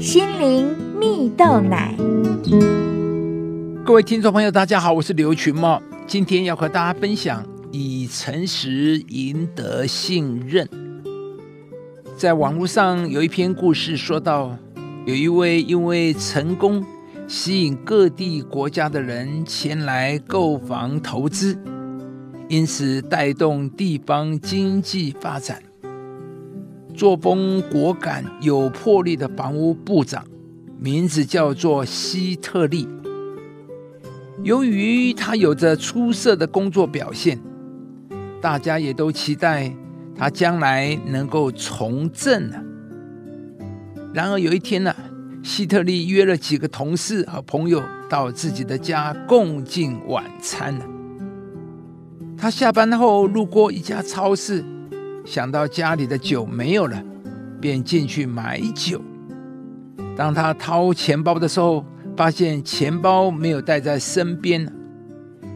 心灵蜜豆奶。各位听众朋友，大家好，我是刘群茂，今天要和大家分享以诚实赢得信任。在网络上有一篇故事，说到有一位因为成功吸引各地国家的人前来购房投资，因此带动地方经济发展。作风果敢、有魄力的房屋部长，名字叫做希特利。由于他有着出色的工作表现，大家也都期待他将来能够从政呢。然而有一天呢，希特利约了几个同事和朋友到自己的家共进晚餐呢。他下班后路过一家超市。想到家里的酒没有了，便进去买酒。当他掏钱包的时候，发现钱包没有带在身边。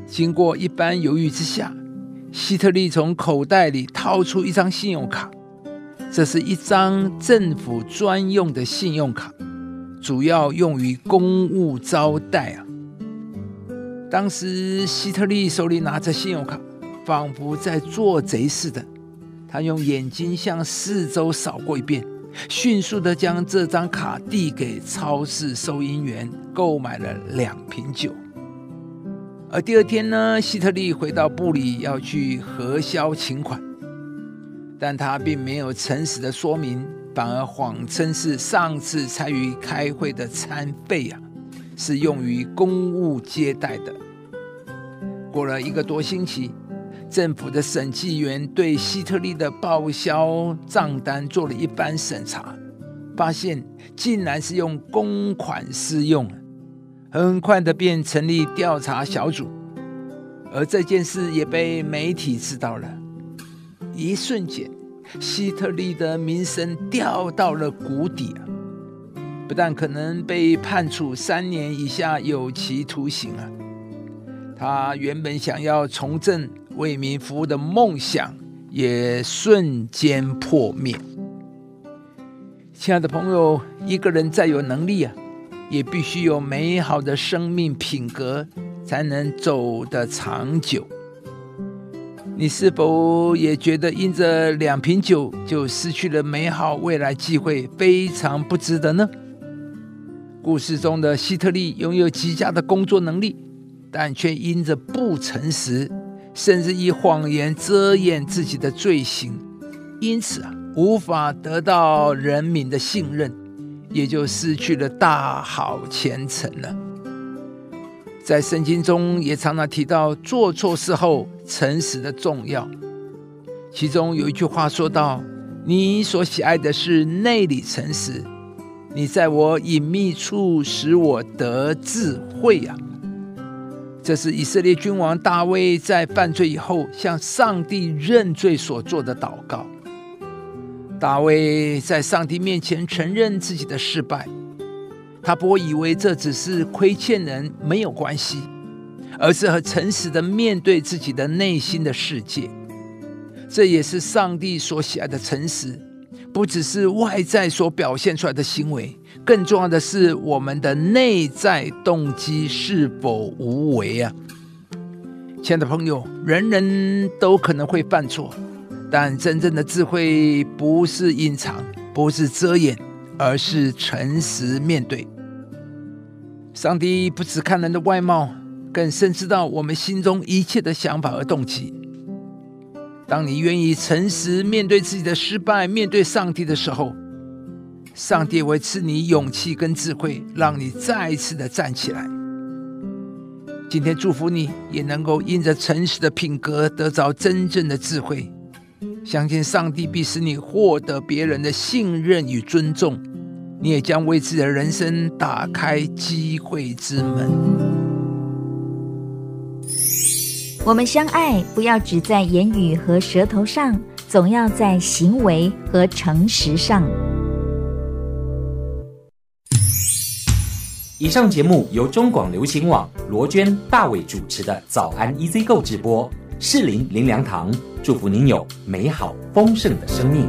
经过一番犹豫之下，希特利从口袋里掏出一张信用卡。这是一张政府专用的信用卡，主要用于公务招待啊。当时希特利手里拿着信用卡，仿佛在做贼似的。他用眼睛向四周扫过一遍，迅速的将这张卡递给超市收银员，购买了两瓶酒。而第二天呢，希特利回到部里要去核销请款，但他并没有诚实的说明，反而谎称是上次参与开会的餐费啊，是用于公务接待的。过了一个多星期。政府的审计员对希特利的报销账单做了一番审查，发现竟然是用公款私用，很快的便成立调查小组，而这件事也被媒体知道了。一瞬间，希特利的名声掉到了谷底啊！不但可能被判处三年以下有期徒刑啊，他原本想要从政。为民服务的梦想也瞬间破灭。亲爱的朋友，一个人再有能力啊，也必须有美好的生命品格，才能走得长久。你是否也觉得因着两瓶酒就失去了美好未来机会，非常不值得呢？故事中的希特利拥有极佳的工作能力，但却因着不诚实。甚至以谎言遮掩自己的罪行，因此啊，无法得到人民的信任，也就失去了大好前程了。在圣经中也常常提到做错事后诚实的重要，其中有一句话说到：“你所喜爱的是内里诚实，你在我隐秘处使我得智慧呀。”这是以色列君王大卫在犯罪以后向上帝认罪所做的祷告。大卫在上帝面前承认自己的失败，他不会以为这只是亏欠人没有关系，而是和诚实的面对自己的内心的世界。这也是上帝所喜爱的诚实，不只是外在所表现出来的行为。更重要的是，我们的内在动机是否无为啊？亲爱的朋友，人人都可能会犯错，但真正的智慧不是隐藏，不是遮掩，而是诚实面对。上帝不只看人的外貌，更深知道我们心中一切的想法和动机。当你愿意诚实面对自己的失败，面对上帝的时候。上帝会赐你勇气跟智慧，让你再一次的站起来。今天祝福你，也能够因着诚实的品格得着真正的智慧。相信上帝必使你获得别人的信任与尊重，你也将为自己的人生打开机会之门。我们相爱，不要只在言语和舌头上，总要在行为和诚实上。以上节目由中广流行网罗娟、大伟主持的《早安 EZ 购》直播，适林林良堂祝福您有美好丰盛的生命。